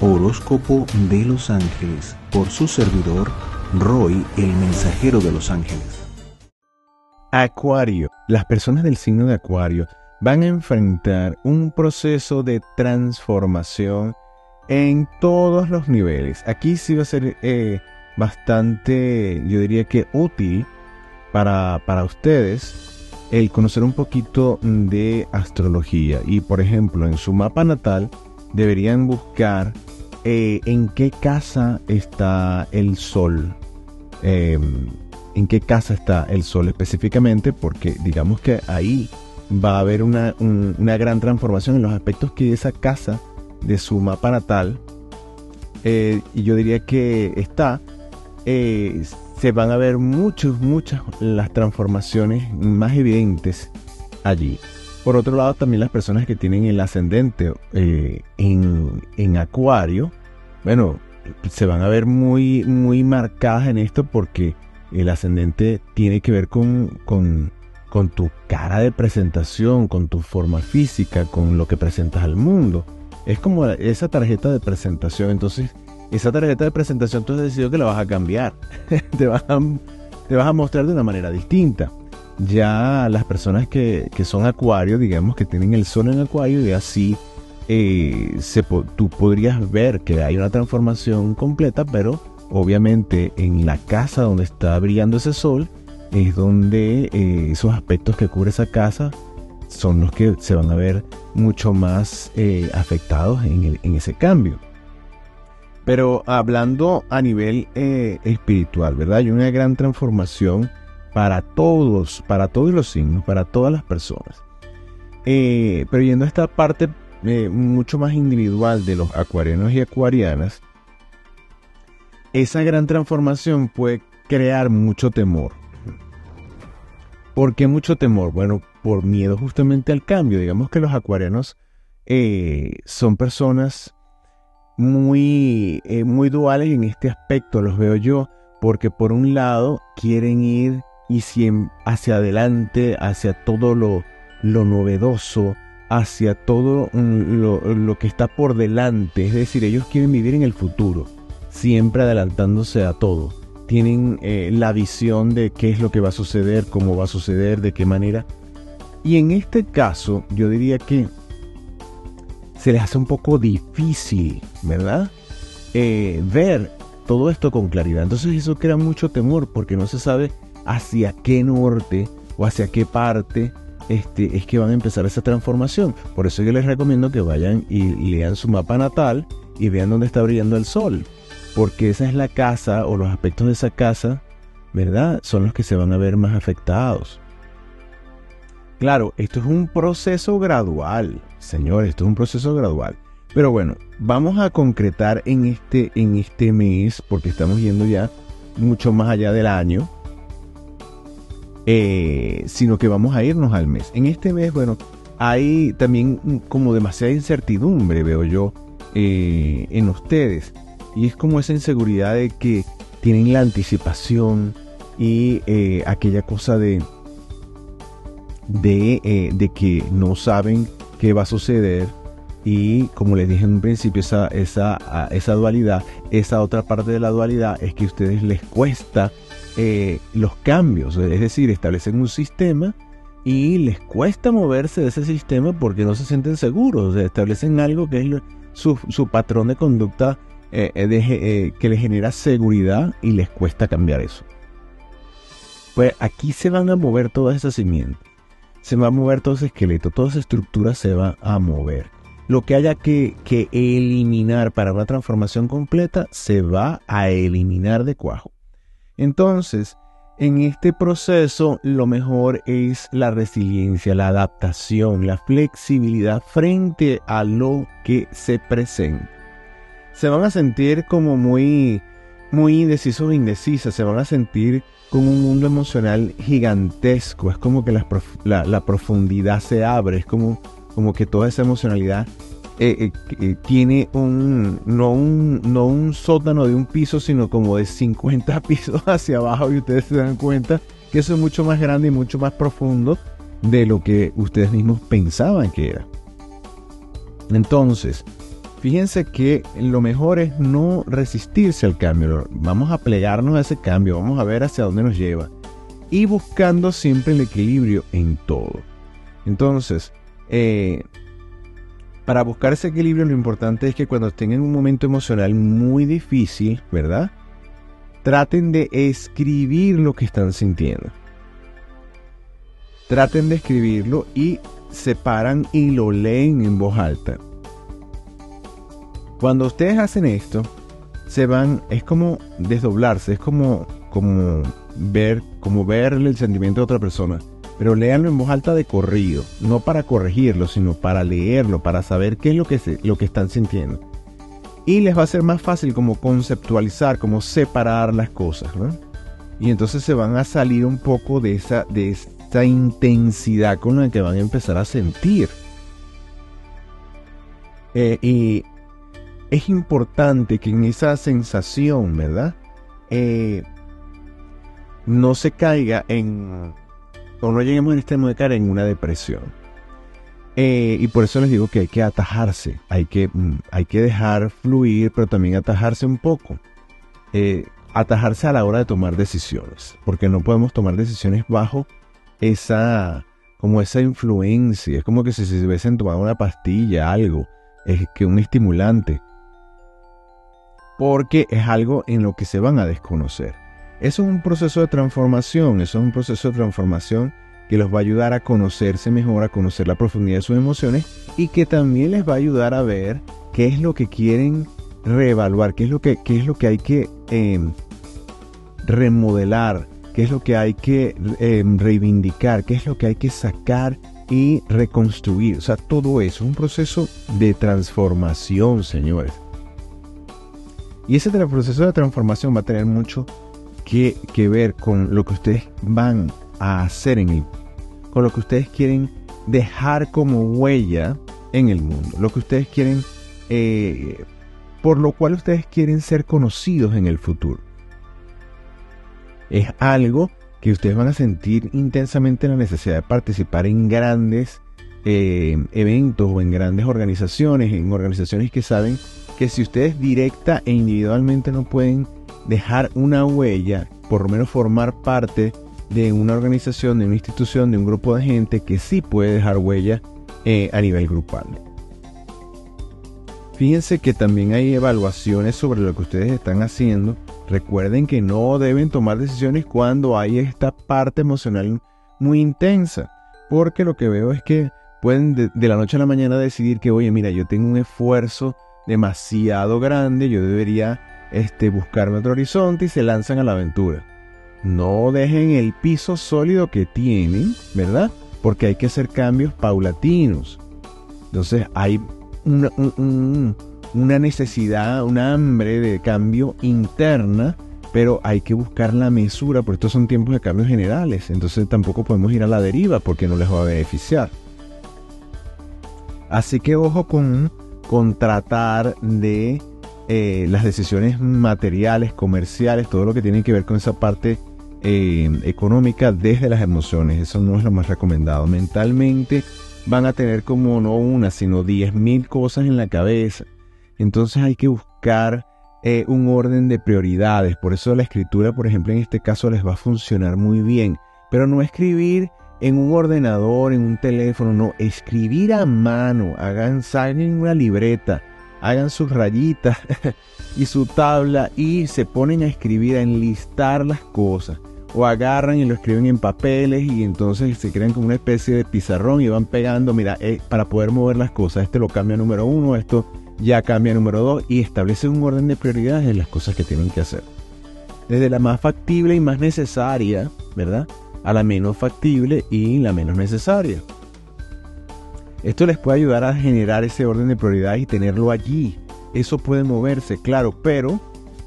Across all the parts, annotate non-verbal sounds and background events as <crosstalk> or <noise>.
Horóscopo de los Ángeles por su servidor Roy, el mensajero de los ángeles. Acuario. Las personas del signo de Acuario van a enfrentar un proceso de transformación en todos los niveles. Aquí sí va a ser eh, bastante, yo diría que útil para, para ustedes el conocer un poquito de astrología. Y por ejemplo, en su mapa natal deberían buscar eh, en qué casa está el sol. Em, en qué casa está el sol específicamente, porque digamos que ahí va a haber una, gran transformación en los aspectos que esa casa de su mapa natal, eh, y yo diría que está, eh, se van a ver muchas, muchas las transformaciones más evidentes allí. Por otro lado, también las personas que tienen el ascendente eh, en, acuario, bueno, se van a ver muy, muy marcadas en esto porque el ascendente tiene que ver con, con, con tu cara de presentación, con tu forma física, con lo que presentas al mundo. Es como esa tarjeta de presentación. Entonces, esa tarjeta de presentación tú has decidido que la vas a cambiar. <laughs> te, vas te vas a mostrar de una manera distinta ya las personas que, son acuario, digamos que tienen el sol en acuario y así eh, se, tú podrías ver que hay una transformación completa, pero obviamente en la casa donde está brillando ese sol es donde eh, esos aspectos que cubre esa casa son los que se van a ver mucho más eh, afectados en, en, ese cambio. Pero hablando a nivel espiritual, ¿verdad? Hay una gran transformación para todos, para todos los signos, para todas las personas. Eh, pero yendo a esta parte eh, mucho más individual de los acuarianos y acuarianas, esa gran transformación puede crear mucho temor. ¿Por qué mucho temor? Bueno, por miedo justamente al cambio. Digamos que los acuarianos eh, son personas muy, muy duales en este aspecto, los veo yo, porque por un lado quieren ir y hacia adelante, hacia todo lo, lo novedoso, hacia todo lo, que está por delante. Es decir, ellos quieren vivir en el futuro, siempre adelantándose a todo. Tienen eh, la visión de qué es lo que va a suceder, cómo va a suceder, de qué manera. Y en este caso, yo diría que se les hace un poco difícil, ¿verdad? Eh, ver todo esto con claridad. Entonces eso crea mucho temor porque no se sabe hacia qué norte o hacia qué parte este, es que van a empezar esa transformación. Por eso yo les recomiendo que vayan y lean su mapa natal y vean dónde está brillando el sol. Porque esa es la casa o los aspectos de esa casa, ¿verdad? Son los que se van a ver más afectados. Claro, esto es un proceso gradual, señores, esto es un proceso gradual. Pero bueno, vamos a concretar en este, en este mes, porque estamos yendo ya mucho más allá del año, eh, sino que vamos a irnos al mes. En este mes, bueno, hay también como demasiada incertidumbre, veo yo, eh, en ustedes. Y es como esa inseguridad de que tienen la anticipación y eh, aquella cosa de, de, de, que no saben qué va a suceder. Y como les dije en un principio, esa, esa, esa dualidad, esa otra parte de la dualidad es que a ustedes les cuesta eh, los cambios, es decir, establecen un sistema y les cuesta moverse de ese sistema porque no se sienten seguros, establecen algo que es su, patrón de conducta eh, eh, que les genera seguridad y les cuesta cambiar eso. Pues aquí se van a mover todas esas cimientos, se va a mover todo ese esqueleto, toda esa estructura se va a mover. Lo que haya que eliminar para una transformación completa se va a eliminar de cuajo. Entonces, en este proceso lo mejor es la resiliencia, la adaptación, la flexibilidad frente a lo que se presenta. Se van a sentir como muy, muy indecisos o indecisas, se van a sentir con un mundo emocional gigantesco, es como que la, profundidad se abre, es como, como que toda esa emocionalidad eh, eh, eh, tiene un no, un no un sótano de un piso, sino como de 50 <laughs> pisos hacia abajo y ustedes se dan cuenta que eso es mucho más grande y mucho más profundo de lo que ustedes mismos pensaban que era. Entonces, Fíjense que lo mejor es no resistirse al cambio. Vamos a plegarnos a ese cambio, vamos a ver hacia dónde nos lleva. Y buscando siempre el equilibrio en todo. Entonces, eh, para buscar ese equilibrio lo importante es que cuando estén en un momento emocional muy difícil, ¿verdad? Traten de escribir lo que están sintiendo. Traten de escribirlo y se paran y lo leen en voz alta. Cuando ustedes hacen esto, se van, es como desdoblarse, es como, como ver, como ver el sentimiento de otra persona. Pero léanlo en voz alta de corrido, no para corregirlo, sino para leerlo, para saber qué es lo que, lo que están sintiendo. Y les va a ser más fácil como conceptualizar, como separar las cosas, Y entonces se van a salir un poco de esa, de esa intensidad con la que van a empezar a sentir. Eh, y es importante que en esa sensación, ¿verdad? Eh, no se caiga en, o no lleguemos al extremo de caer en una depresión. Eh, y por eso les digo que hay que atajarse, hay que, mm, hay que dejar fluir, pero también atajarse un poco. Eh, atajarse a la hora de tomar decisiones, porque no podemos tomar decisiones bajo esa, como esa influencia. Es como que si se hubiesen tomado una pastilla, algo, es que un estimulante porque es algo en lo que se van a desconocer. Es un proceso de transformación, eso es un proceso de transformación que los va a ayudar a conocerse mejor, a conocer la profundidad de sus emociones y que también les va a ayudar a ver qué es lo que quieren reevaluar, qué es lo que, qué es lo que hay que em, remodelar, qué es lo que hay que em, reivindicar, qué es lo que hay que sacar y reconstruir. O sea, todo eso es un proceso de transformación, señores. Y ese proceso de transformación va a tener mucho que, ver con lo que ustedes van a hacer en el con lo que ustedes quieren dejar como huella en el mundo, lo que ustedes quieren, eh, por lo cual ustedes quieren ser conocidos en el futuro. Es algo que ustedes van a sentir intensamente la necesidad de participar en grandes eh, eventos o en grandes organizaciones, en organizaciones que saben que si ustedes directa e individualmente no pueden dejar una huella, por lo menos formar parte de una organización, de una institución, de un grupo de gente que sí puede dejar huella eh, a nivel grupal. Fíjense que también hay evaluaciones sobre lo que ustedes están haciendo. Recuerden que no deben tomar decisiones cuando hay esta parte emocional muy intensa. Porque lo que veo es que pueden de, de la noche a la mañana decidir que, oye, mira, yo tengo un esfuerzo demasiado grande, yo debería este, buscarme otro horizonte y se lanzan a la aventura. No dejen el piso sólido que tienen, ¿verdad? Porque hay que hacer cambios paulatinos. Entonces hay una, una necesidad, un hambre de cambio interna, pero hay que buscar la mesura, porque estos son tiempos de cambios generales. Entonces tampoco podemos ir a la deriva porque no les va a beneficiar. Así que ojo con con tratar de eh, las decisiones materiales, comerciales, todo lo que tiene que ver con esa parte eh, económica desde las emociones. Eso no es lo más recomendado. Mentalmente van a tener como no una, sino diez mil cosas en la cabeza. Entonces hay que buscar eh, un orden de prioridades. Por eso la escritura, por ejemplo, en este caso les va a funcionar muy bien. Pero no escribir en un ordenador, en un teléfono, no, escribir a mano, hagan, saquen una libreta, hagan sus rayitas <laughs> y su tabla y se ponen a escribir, a enlistar las cosas. O agarran y lo escriben en papeles y entonces se crean como una especie de pizarrón y van pegando, mira, eh, para poder mover las cosas, este lo cambia número uno, esto ya cambia número dos y establece un orden de prioridades en las cosas que tienen que hacer. Desde la más factible y más necesaria, ¿verdad? a la menos factible y la menos necesaria. Esto les puede ayudar a generar ese orden de prioridades y tenerlo allí. Eso puede moverse, claro, pero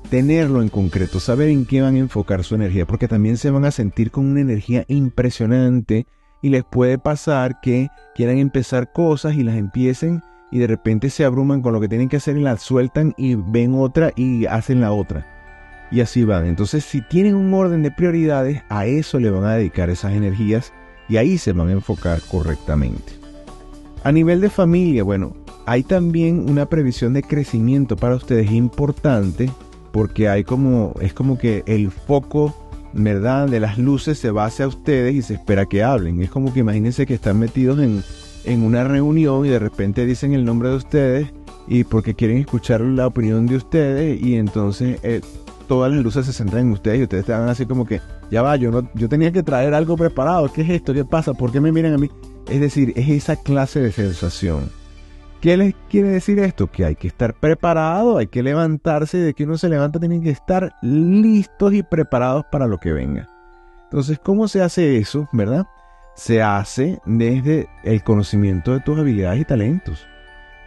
tenerlo en concreto, saber en qué van a enfocar su energía, porque también se van a sentir con una energía impresionante y les puede pasar que quieran empezar cosas y las empiecen y de repente se abruman con lo que tienen que hacer y las sueltan y ven otra y hacen la otra y así van. Entonces, si tienen un orden de prioridades, a eso le van a dedicar esas energías y ahí se van a enfocar correctamente. A nivel de familia, bueno, hay también una previsión de crecimiento para ustedes importante porque hay como, es como que el foco, ¿verdad? De las luces se va hacia ustedes y se espera que hablen. Es como que imagínense que están metidos en, en una reunión y de repente dicen el nombre de ustedes y porque quieren escuchar la opinión de ustedes y entonces eh, todas las luces se centran en ustedes y ustedes están así como que, ya va, yo, no, yo tenía que traer algo preparado, ¿qué es esto? ¿Qué pasa? ¿Por qué me miran a mí? Es decir, es esa clase de sensación. ¿Qué les quiere decir esto? Que hay que estar preparado, hay que levantarse y de que uno se levanta tienen que estar listos y preparados para lo que venga. Entonces, ¿cómo se hace eso, verdad? Se hace desde el conocimiento de tus habilidades y talentos.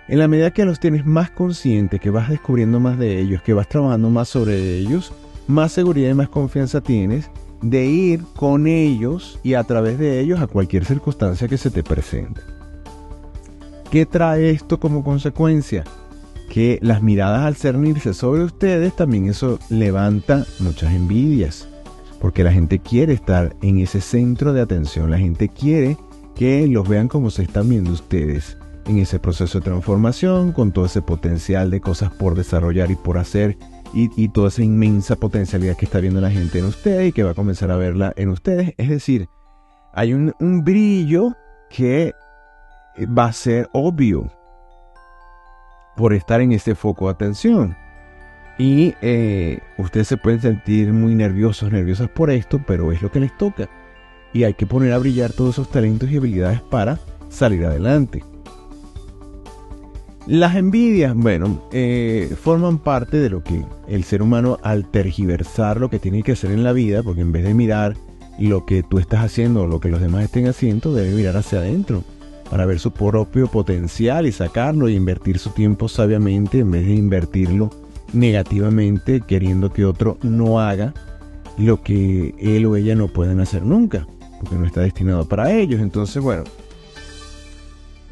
En la medida que los tienes más consciente, que vas descubriendo más de ellos, que vas trabajando más sobre ellos, más seguridad y más confianza tienes de ir con ellos y a través de ellos a cualquier circunstancia que se te presente. ¿Qué trae esto como consecuencia? Que las miradas al cernirse sobre ustedes también eso levanta muchas envidias. Porque la gente quiere estar en ese centro de atención. La gente quiere que los vean como se están viendo ustedes en ese proceso de transformación, con todo ese potencial de cosas por desarrollar y por hacer, y, toda esa inmensa potencialidad que está viendo la gente en ustedes y que va a comenzar a verla en ustedes. Es decir, hay un, brillo que va a ser obvio por estar en este foco de atención. Y eh, ustedes se pueden sentir muy nerviosos, nerviosas por esto, pero es lo que les toca. Y hay que poner a brillar todos esos talentos y habilidades para salir adelante. Las envidias, bueno, eh, forman parte de lo que el ser humano al tergiversar lo que tiene que hacer en la vida, porque en vez de mirar lo que tú estás haciendo o lo que los demás estén haciendo, debe mirar hacia adentro para ver su propio potencial y sacarlo y invertir su tiempo sabiamente en vez de invertirlo negativamente queriendo que otro no haga lo que él o ella no pueden hacer nunca, porque no está destinado para ellos. Entonces, bueno,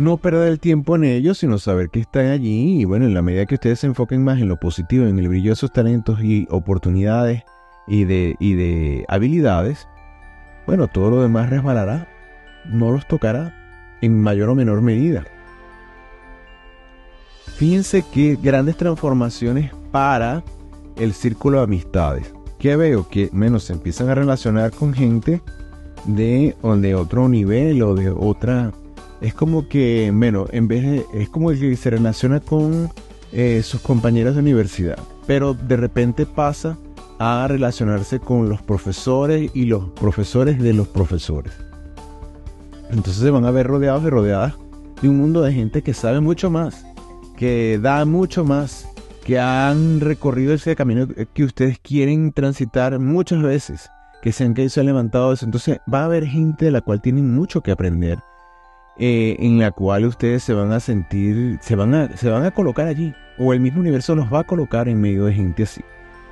no perder el tiempo en ellos, sino saber que están allí y bueno, en la medida que ustedes se enfoquen más en lo positivo, en el brillo de sus talentos y oportunidades y de, y de habilidades, bueno, todo lo demás resbalará, no los tocará en mayor o menor medida. Fíjense que grandes transformaciones para el círculo de amistades. Que veo que menos se empiezan a relacionar con gente de, de otro nivel o de otra. Es como que, bueno, en vez de. Es como que se relaciona con eh, sus compañeros de universidad. Pero de repente pasa a relacionarse con los profesores y los profesores de los profesores. Entonces se van a ver rodeados y rodeadas de un mundo de gente que sabe mucho más, que da mucho más, que han recorrido ese camino que ustedes quieren transitar muchas veces, que se han caído se han levantado eso. Entonces va a haber gente de la cual tienen mucho que aprender, eh, en la cual ustedes se van a sentir, se van a, se van a colocar allí, o el mismo universo los va a colocar en medio de gente así.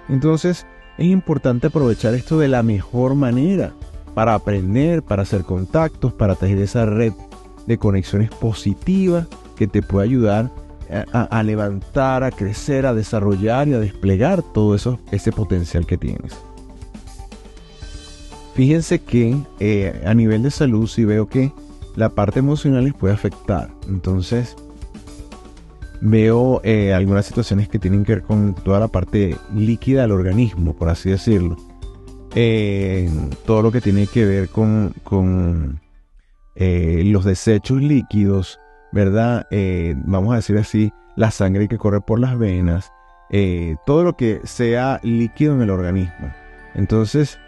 Entonces es importante aprovechar esto de la mejor manera para aprender, para hacer contactos, para tejer esa red de conexiones positivas que te puede ayudar a, levantar, a crecer, a desarrollar y a desplegar todo eso, ese potencial que tienes. Fíjense que eh, a nivel de salud si veo que la parte emocional les puede afectar. Entonces veo eh, algunas situaciones que tienen que ver con toda la parte líquida del organismo, por así decirlo todo lo que tiene que ver con, eh, los desechos líquidos, ¿verdad? Eh, vamos a decir así, la sangre que corre por las venas, eh, todo lo que sea líquido en el organismo. Entonces,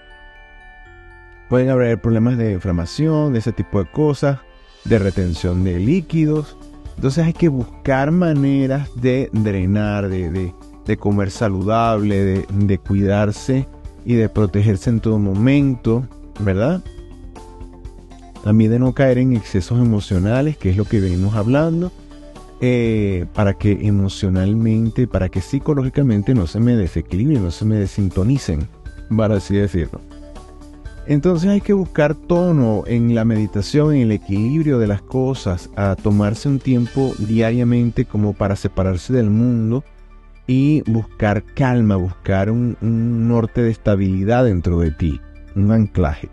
pueden haber problemas de inflamación, de ese tipo de cosas, de retención de líquidos. Entonces hay que buscar maneras de drenar, de, comer saludable, de cuidarse y de protegerse en todo momento, ¿verdad? También de no caer en excesos emocionales, que es lo que venimos hablando, eh, para que emocionalmente, para que psicológicamente no se me desequilibren, no se me desintonicen, para así decirlo. Entonces hay que buscar tono en la meditación, en el equilibrio de las cosas, a tomarse un tiempo diariamente como para separarse del mundo y buscar calma, buscar un, norte de estabilidad dentro de ti, un anclaje.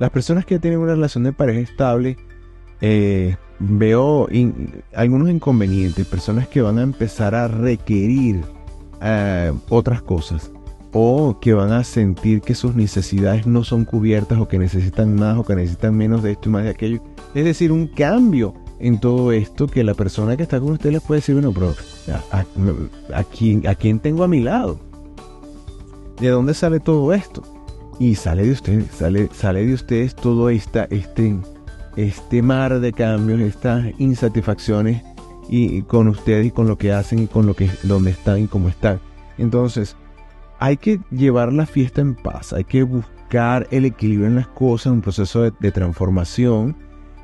Las personas que tienen una relación de pareja estable, eh, veo algunos inconvenientes, personas que van a empezar a requerir eh, otras cosas o que van a sentir que sus necesidades no son cubiertas o que necesitan más o que necesitan menos de esto y más de aquello. Es decir, un cambio en todo esto que la persona que está con usted les puede decir, bueno, pero ¿a, quién, ¿a quién tengo a mi lado? ¿De dónde sale todo esto? Y sale de ustedes, sale, sale de ustedes todo esta, este, este mar de cambios, estas insatisfacciones y, con ustedes y con lo que hacen y con lo que donde están y cómo están. Entonces, hay que llevar la fiesta en paz, hay que buscar el equilibrio en las cosas, un proceso de, transformación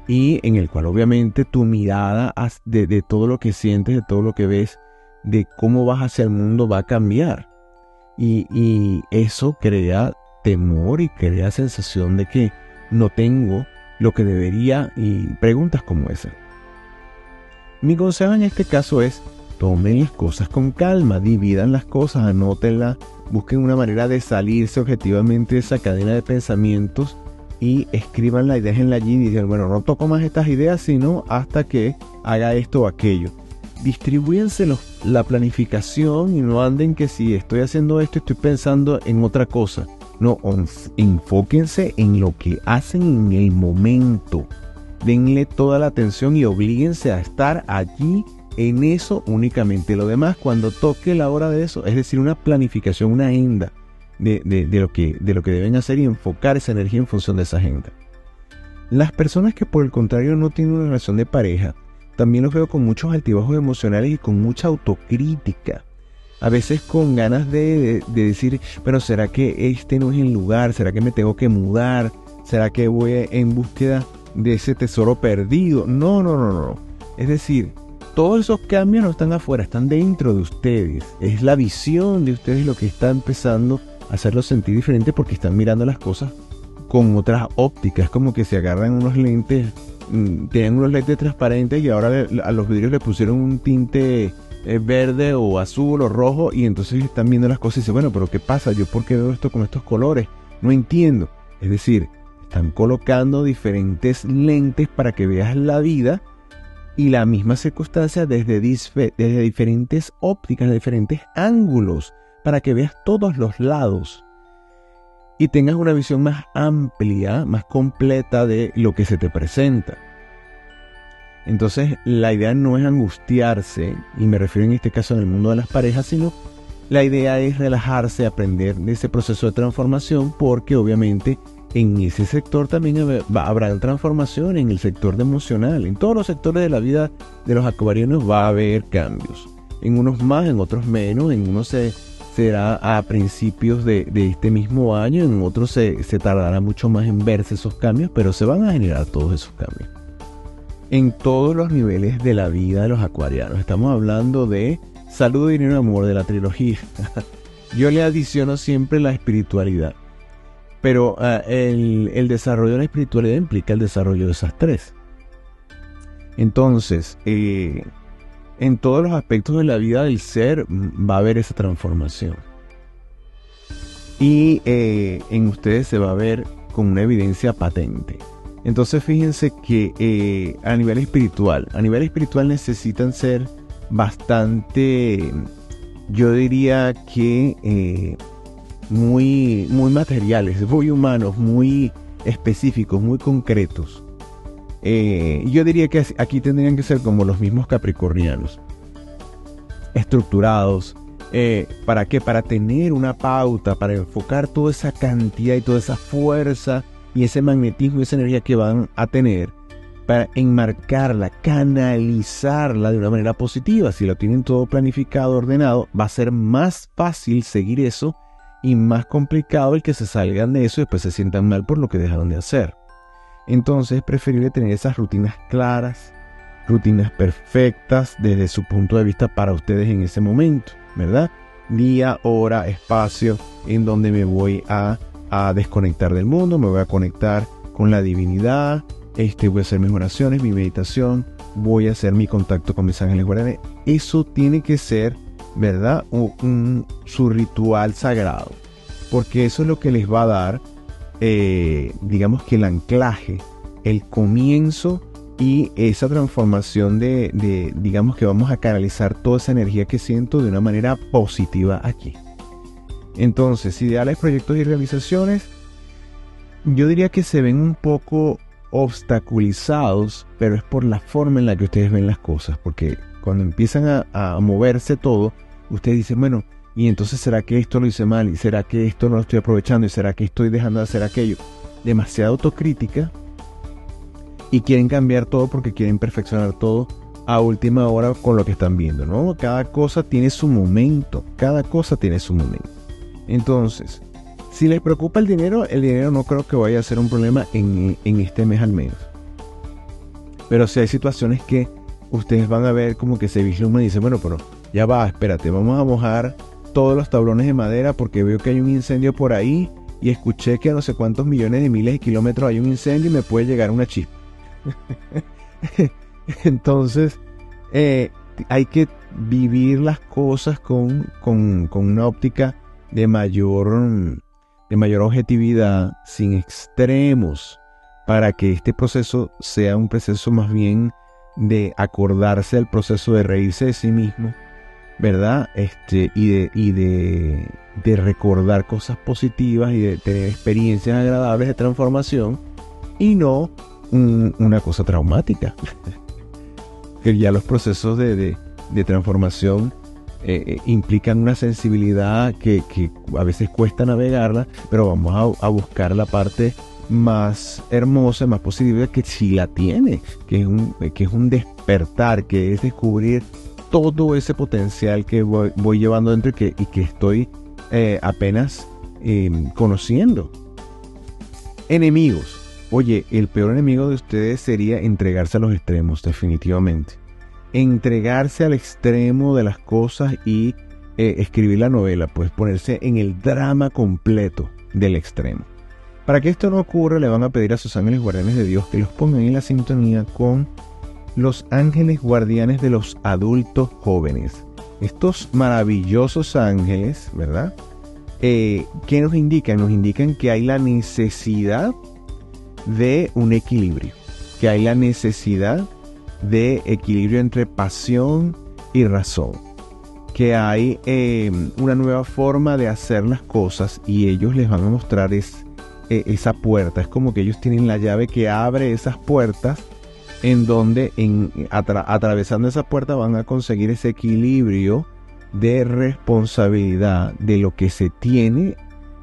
y en el cual obviamente tu mirada de, todo lo que sientes, de todo lo que ves, de cómo vas hacia el mundo va a cambiar. Y, y eso crea temor y crea sensación de que no tengo lo que debería y preguntas como esa. Mi consejo en este caso es tomen las cosas con calma, dividan las cosas, anótenlas, busquen una manera de salirse objetivamente de esa cadena de pensamientos y escribanla y déjenla allí y digan, bueno, no toco más estas ideas, sino hasta que haga esto o aquello. Distribúyense la planificación y no anden que si estoy haciendo esto, estoy pensando en otra cosa. No, enfóquense en lo que hacen en el momento. Denle toda la atención y oblíguense a estar allí en eso únicamente. Lo demás, cuando toque la hora de eso, es decir, una planificación, una agenda de, lo, que, de lo que deben hacer y enfocar esa energía en función de esa agenda. Las personas que por el contrario no tienen una relación de pareja, también los veo con muchos altibajos emocionales y con mucha autocrítica a veces con ganas de, decir, pero ¿será que este no es el lugar? ¿Será que me tengo que mudar? ¿Será que voy en búsqueda de ese tesoro perdido? No, no, no, no. Es decir, todos esos cambios no están afuera, están dentro de ustedes. Es la visión de ustedes lo que está empezando a hacerlos sentir diferente porque están mirando las cosas con otras ópticas. como que se agarran unos lentes, mm, tienen unos lentes transparentes y ahora a los vidrios le pusieron un tinte verde o azul o rojo y entonces están viendo las cosas y dicen, bueno, pero ¿qué pasa? ¿Yo por qué veo esto con estos colores? No entiendo. Es decir, están colocando diferentes lentes para que veas la vida y la misma circunstancia desde, desde diferentes ópticas, diferentes ángulos, para que veas todos los lados y tengas una visión más amplia, más completa de lo que se te presenta. Entonces la idea no es angustiarse, y me refiero en este caso en el mundo de las parejas, sino la idea es relajarse, aprender de ese proceso de transformación, porque obviamente en ese sector también habrá transformación en el sector emocional. En todos los sectores de la vida de los acuarianos va a haber cambios. En unos más, en otros menos, en unos se, será a principios de, este mismo año, en otros se, se tardará mucho más en verse esos cambios, pero se van a generar todos esos cambios en todos los niveles de la vida de los acuarianos. Estamos hablando de salud, dinero y amor de la trilogía. <laughs> Yo le adiciono siempre la espiritualidad. Pero ah, el, desarrollo de la espiritualidad implica el desarrollo de esas tres. Entonces, eh, en todos los aspectos de la vida del ser mm, va a haber esa transformación. Y eh, en ustedes se va a ver con una evidencia patente. Entonces fíjense que eh, a nivel espiritual, a nivel espiritual necesitan ser bastante, yo diría que muy, muy materiales, muy humanos, muy específicos, muy concretos. Eh, yo diría que aquí tendrían que ser como los mismos capricornianos, estructurados. ¿Para qué? Para tener una pauta, para enfocar toda esa cantidad y toda esa fuerza y ese magnetismo y esa energía que van a tener para enmarcarla, canalizarla de una manera positiva. Si lo tienen todo planificado, ordenado, va a ser más fácil seguir eso y más complicado el que se salgan de eso y después se sientan mal por lo que dejaron de hacer. Entonces es preferible tener esas rutinas claras, rutinas perfectas desde su punto de vista para ustedes en ese momento, ¿verdad? Día, hora, espacio en donde me voy a a desconectar del mundo, me voy a conectar con la divinidad, este, voy a hacer mis oraciones, mi meditación, voy a hacer mi contacto con mis ángeles guardianes. Eso tiene que ser, ¿verdad? Un, su ritual sagrado. Porque eso es lo que les va a dar, eh, digamos que el anclaje, el comienzo y esa transformación de, de, digamos que vamos a canalizar toda esa energía que siento de una manera positiva aquí. Entonces, ideales, proyectos y realizaciones, yo diría que se ven un poco obstaculizados, pero es por la forma en la que ustedes ven las cosas, porque cuando empiezan a, moverse todo, ustedes dicen, bueno, y entonces será que esto lo hice mal, y será que esto no lo estoy aprovechando, y será que estoy dejando de hacer aquello. Demasiada autocrítica y quieren cambiar todo porque quieren perfeccionar todo a última hora con lo que están viendo, ¿no? Cada cosa tiene su momento, cada cosa tiene su momento. Entonces, si les preocupa el dinero, el dinero no creo que vaya a ser un problema en, este mes al menos. Pero si hay situaciones que ustedes van a ver como que se vislumbran y dicen, bueno, pero ya va, espérate, vamos a mojar todos los tablones de madera porque veo que hay un incendio por ahí y escuché que a no sé cuántos millones de miles de kilómetros hay un incendio y me puede llegar una chispa. <laughs> Entonces, eh, hay que vivir las cosas con, una óptica de mayor, de mayor objetividad, sin extremos, para que este proceso sea un proceso más bien de acordarse al proceso de reírse de sí mismo, ¿verdad? Este, y de, y de, de recordar cosas positivas y de tener experiencias agradables de transformación y no una cosa traumática. <laughs> que ya los procesos de, transformación eh, eh, implican una sensibilidad que, a veces cuesta navegarla, pero vamos a, buscar la parte más hermosa, más posible que si la tiene, que es un, que es un despertar, que es descubrir todo ese potencial que voy, llevando dentro y que, y que estoy eh, apenas conociendo. Enemigos. Oye, el peor enemigo de ustedes sería entregarse a los extremos, definitivamente. Entregarse al extremo de las cosas y eh, escribir la novela, pues ponerse en el drama completo del extremo. Para que esto no ocurra, le van a pedir a sus ángeles guardianes de Dios que los pongan en la sintonía con los ángeles guardianes de los adultos jóvenes. Estos maravillosos ángeles, ¿verdad? Eh, ¿Qué nos indican? Nos indican que hay la necesidad de un equilibrio, que hay la necesidad de equilibrio entre pasión y razón, que hay em, una nueva forma de hacer las cosas y ellos les van a mostrar es, e, esa puerta, es como que ellos tienen la llave que abre esas puertas en donde en, atravesando esa puerta van a conseguir ese equilibrio de responsabilidad de lo que se tiene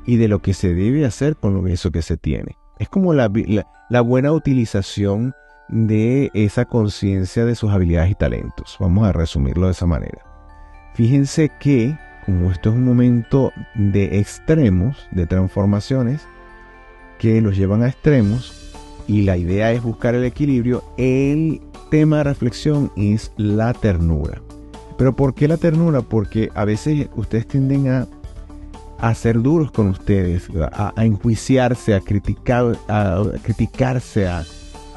y de lo que se debe hacer con eso que se tiene. Es como la, buena utilización de esa conciencia de sus habilidades y talentos. Vamos a resumirlo de esa manera. Fíjense que, como esto es un momento de extremos, de transformaciones, que los llevan a extremos, y la idea es buscar el equilibrio, el tema de reflexión es la ternura. Pero ¿por qué la ternura? Porque a veces ustedes tienden a a ser duros con ustedes, a, enjuiciarse, a criticar, a, criticarse, a,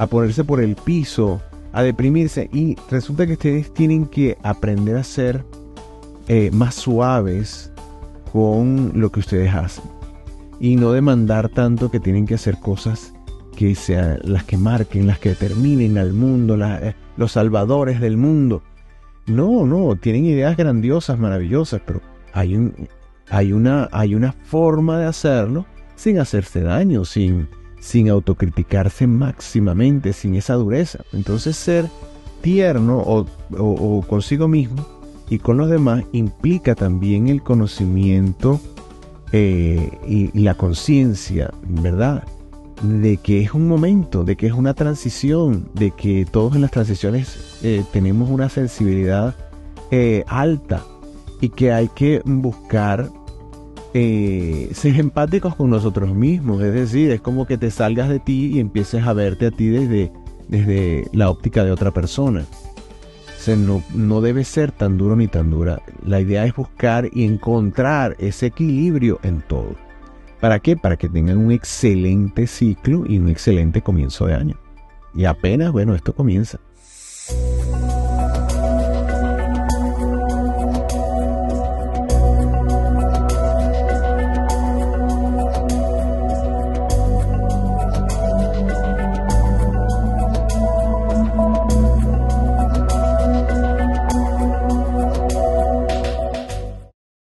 ponerse por el piso, a deprimirse. Y resulta que ustedes tienen que aprender a ser eh, más suaves con lo que ustedes hacen. Y no demandar tanto que tienen que hacer cosas que sean las que marquen, las que determinen al mundo, eh, los salvadores del mundo. No, no, tienen ideas grandiosas, maravillosas, pero hay un, hay una, hay una forma de hacerlo sin hacerse daño, sin, sin autocriticarse máximamente, sin esa dureza. Entonces ser tierno o, consigo mismo y con los demás implica también el conocimiento eh, y, la conciencia, ¿verdad? De que es un momento, de que es una transición, de que todos en las transiciones eh, tenemos una sensibilidad eh, alta y que hay que buscar eh, ser empáticos con nosotros mismos. Es decir, es como que te salgas de ti y empieces a verte a ti desde, desde la óptica de otra persona. No, no debe ser tan duro ni tan dura. La idea es buscar y encontrar ese equilibrio en todo. ¿Para qué? Para que tengan un excelente ciclo y un excelente comienzo de año. Y apenas, bueno, esto comienza.